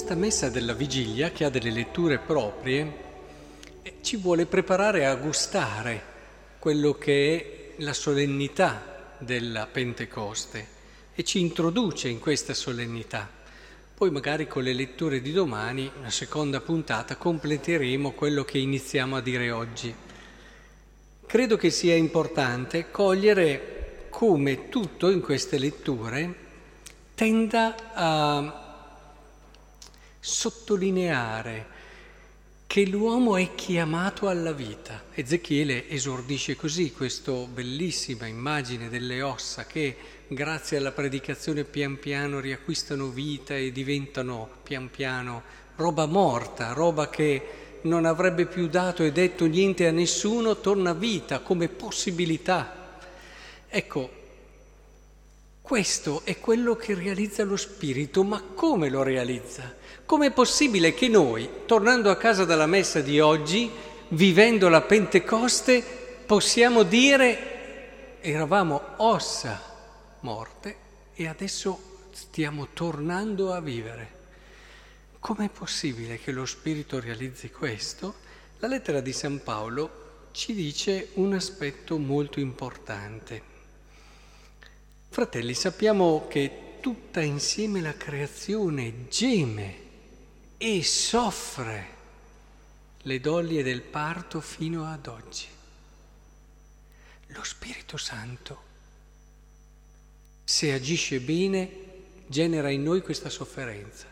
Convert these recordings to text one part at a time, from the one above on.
Questa messa della vigilia, che ha delle letture proprie, eh, ci vuole preparare a gustare quello che è la solennità della Pentecoste e ci introduce in questa solennità. Poi magari con le letture di domani, una seconda puntata, completeremo quello che iniziamo a dire oggi. Credo che sia importante cogliere come tutto in queste letture tenda a sottolineare che l'uomo è chiamato alla vita. Ezechiele esordisce così questa bellissima immagine delle ossa che grazie alla predicazione pian piano riacquistano vita e diventano pian piano roba morta, roba che non avrebbe più dato e detto niente a nessuno, torna vita come possibilità. Ecco, questo è quello che realizza lo Spirito, ma come lo realizza? Com'è possibile che noi, tornando a casa dalla messa di oggi, vivendo la Pentecoste, possiamo dire eravamo ossa morte e adesso stiamo tornando a vivere? Com'è possibile che lo Spirito realizzi questo? La lettera di San Paolo ci dice un aspetto molto importante. Fratelli, sappiamo che tutta insieme la creazione geme e soffre le doglie del parto fino ad oggi. Lo Spirito Santo, se agisce bene, genera in noi questa sofferenza.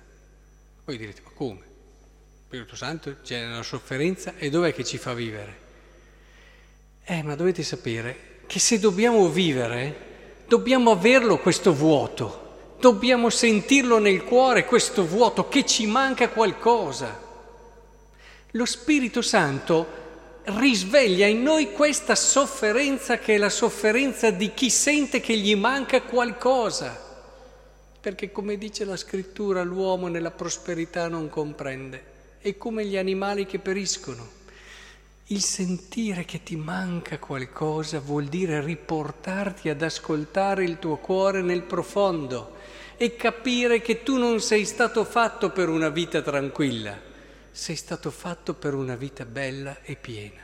Poi direte, ma come? Lo Spirito Santo genera una sofferenza e dov'è che ci fa vivere? Eh, ma dovete sapere che se dobbiamo vivere, dobbiamo averlo questo vuoto Dobbiamo sentirlo nel cuore questo vuoto, che ci manca qualcosa. Lo Spirito Santo risveglia in noi questa sofferenza che è la sofferenza di chi sente che gli manca qualcosa. Perché come dice la scrittura, l'uomo nella prosperità non comprende, è come gli animali che periscono. Il sentire che ti manca qualcosa vuol dire riportarti ad ascoltare il tuo cuore nel profondo e capire che tu non sei stato fatto per una vita tranquilla, sei stato fatto per una vita bella e piena.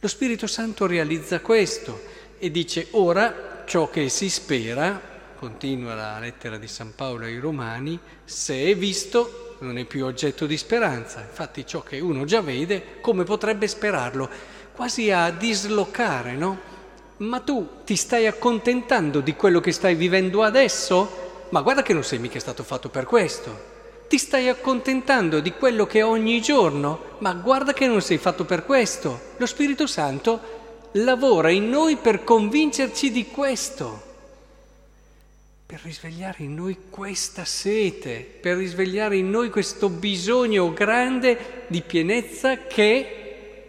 Lo Spirito Santo realizza questo e dice ora ciò che si spera, continua la lettera di San Paolo ai Romani, se è visto non è più oggetto di speranza. Infatti ciò che uno già vede, come potrebbe sperarlo? Quasi a dislocare, no? Ma tu ti stai accontentando di quello che stai vivendo adesso? ma guarda che non sei mica stato fatto per questo. Ti stai accontentando di quello che ogni giorno, ma guarda che non sei fatto per questo. Lo Spirito Santo lavora in noi per convincerci di questo, per risvegliare in noi questa sete, per risvegliare in noi questo bisogno grande di pienezza che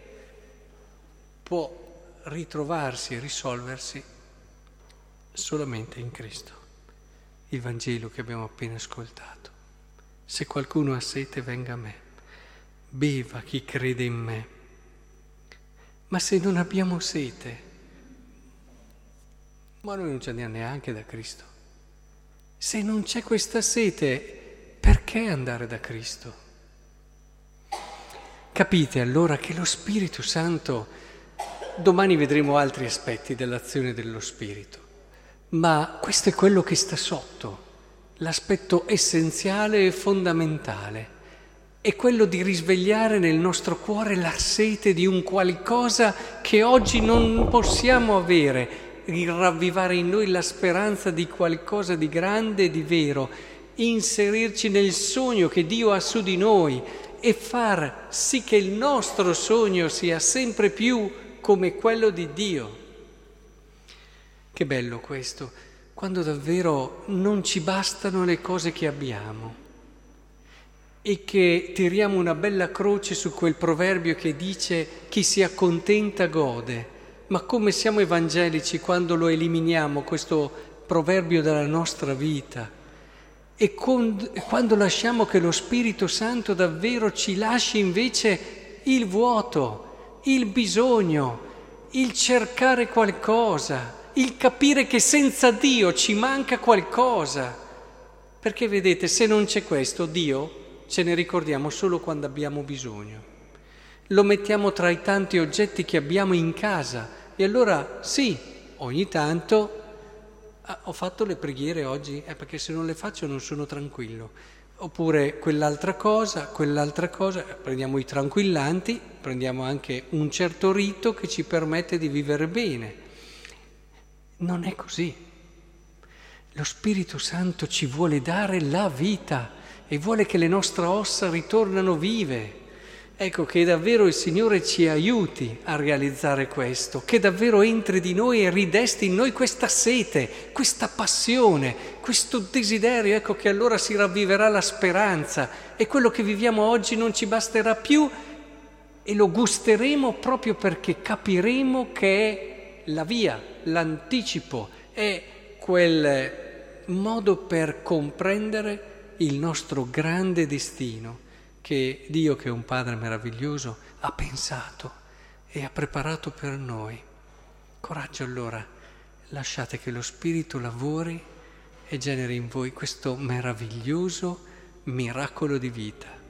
può ritrovarsi e risolversi solamente in Cristo il Vangelo che abbiamo appena ascoltato. Se qualcuno ha sete, venga a me, beva chi crede in me. Ma se non abbiamo sete, ma noi non ci andiamo neanche da Cristo. Se non c'è questa sete, perché andare da Cristo? Capite allora che lo Spirito Santo, domani vedremo altri aspetti dell'azione dello Spirito, ma questo è quello che sta sotto, l'aspetto essenziale e fondamentale. È quello di risvegliare nel nostro cuore la sete di un qualcosa che oggi non possiamo avere, ravvivare in noi la speranza di qualcosa di grande e di vero, inserirci nel sogno che Dio ha su di noi e far sì che il nostro sogno sia sempre più come quello di Dio. Che bello questo, quando davvero non ci bastano le cose che abbiamo e che tiriamo una bella croce su quel proverbio che dice chi si accontenta gode. Ma come siamo evangelici quando lo eliminiamo, questo proverbio dalla nostra vita? E con, quando lasciamo che lo Spirito Santo davvero ci lasci invece il vuoto, il bisogno, il cercare qualcosa, il capire che senza Dio ci manca qualcosa. Perché vedete, se non c'è questo, Dio ce ne ricordiamo solo quando abbiamo bisogno. Lo mettiamo tra i tanti oggetti che abbiamo in casa e allora sì, ogni tanto ah, ho fatto le preghiere oggi, eh, perché se non le faccio non sono tranquillo. Oppure quell'altra cosa, quell'altra cosa, prendiamo i tranquillanti, prendiamo anche un certo rito che ci permette di vivere bene. Non è così. Lo Spirito Santo ci vuole dare la vita e vuole che le nostre ossa ritornano vive. Ecco che davvero il Signore ci aiuti a realizzare questo, che davvero entri di noi e ridesti in noi questa sete, questa passione, questo desiderio, ecco che allora si ravviverà la speranza. E quello che viviamo oggi non ci basterà più e lo gusteremo proprio perché capiremo che è la via, l'anticipo, è quel modo per comprendere il nostro grande destino che Dio, che è un Padre meraviglioso, ha pensato e ha preparato per noi. Coraggio allora, lasciate che lo Spirito lavori e generi in voi questo meraviglioso miracolo di vita.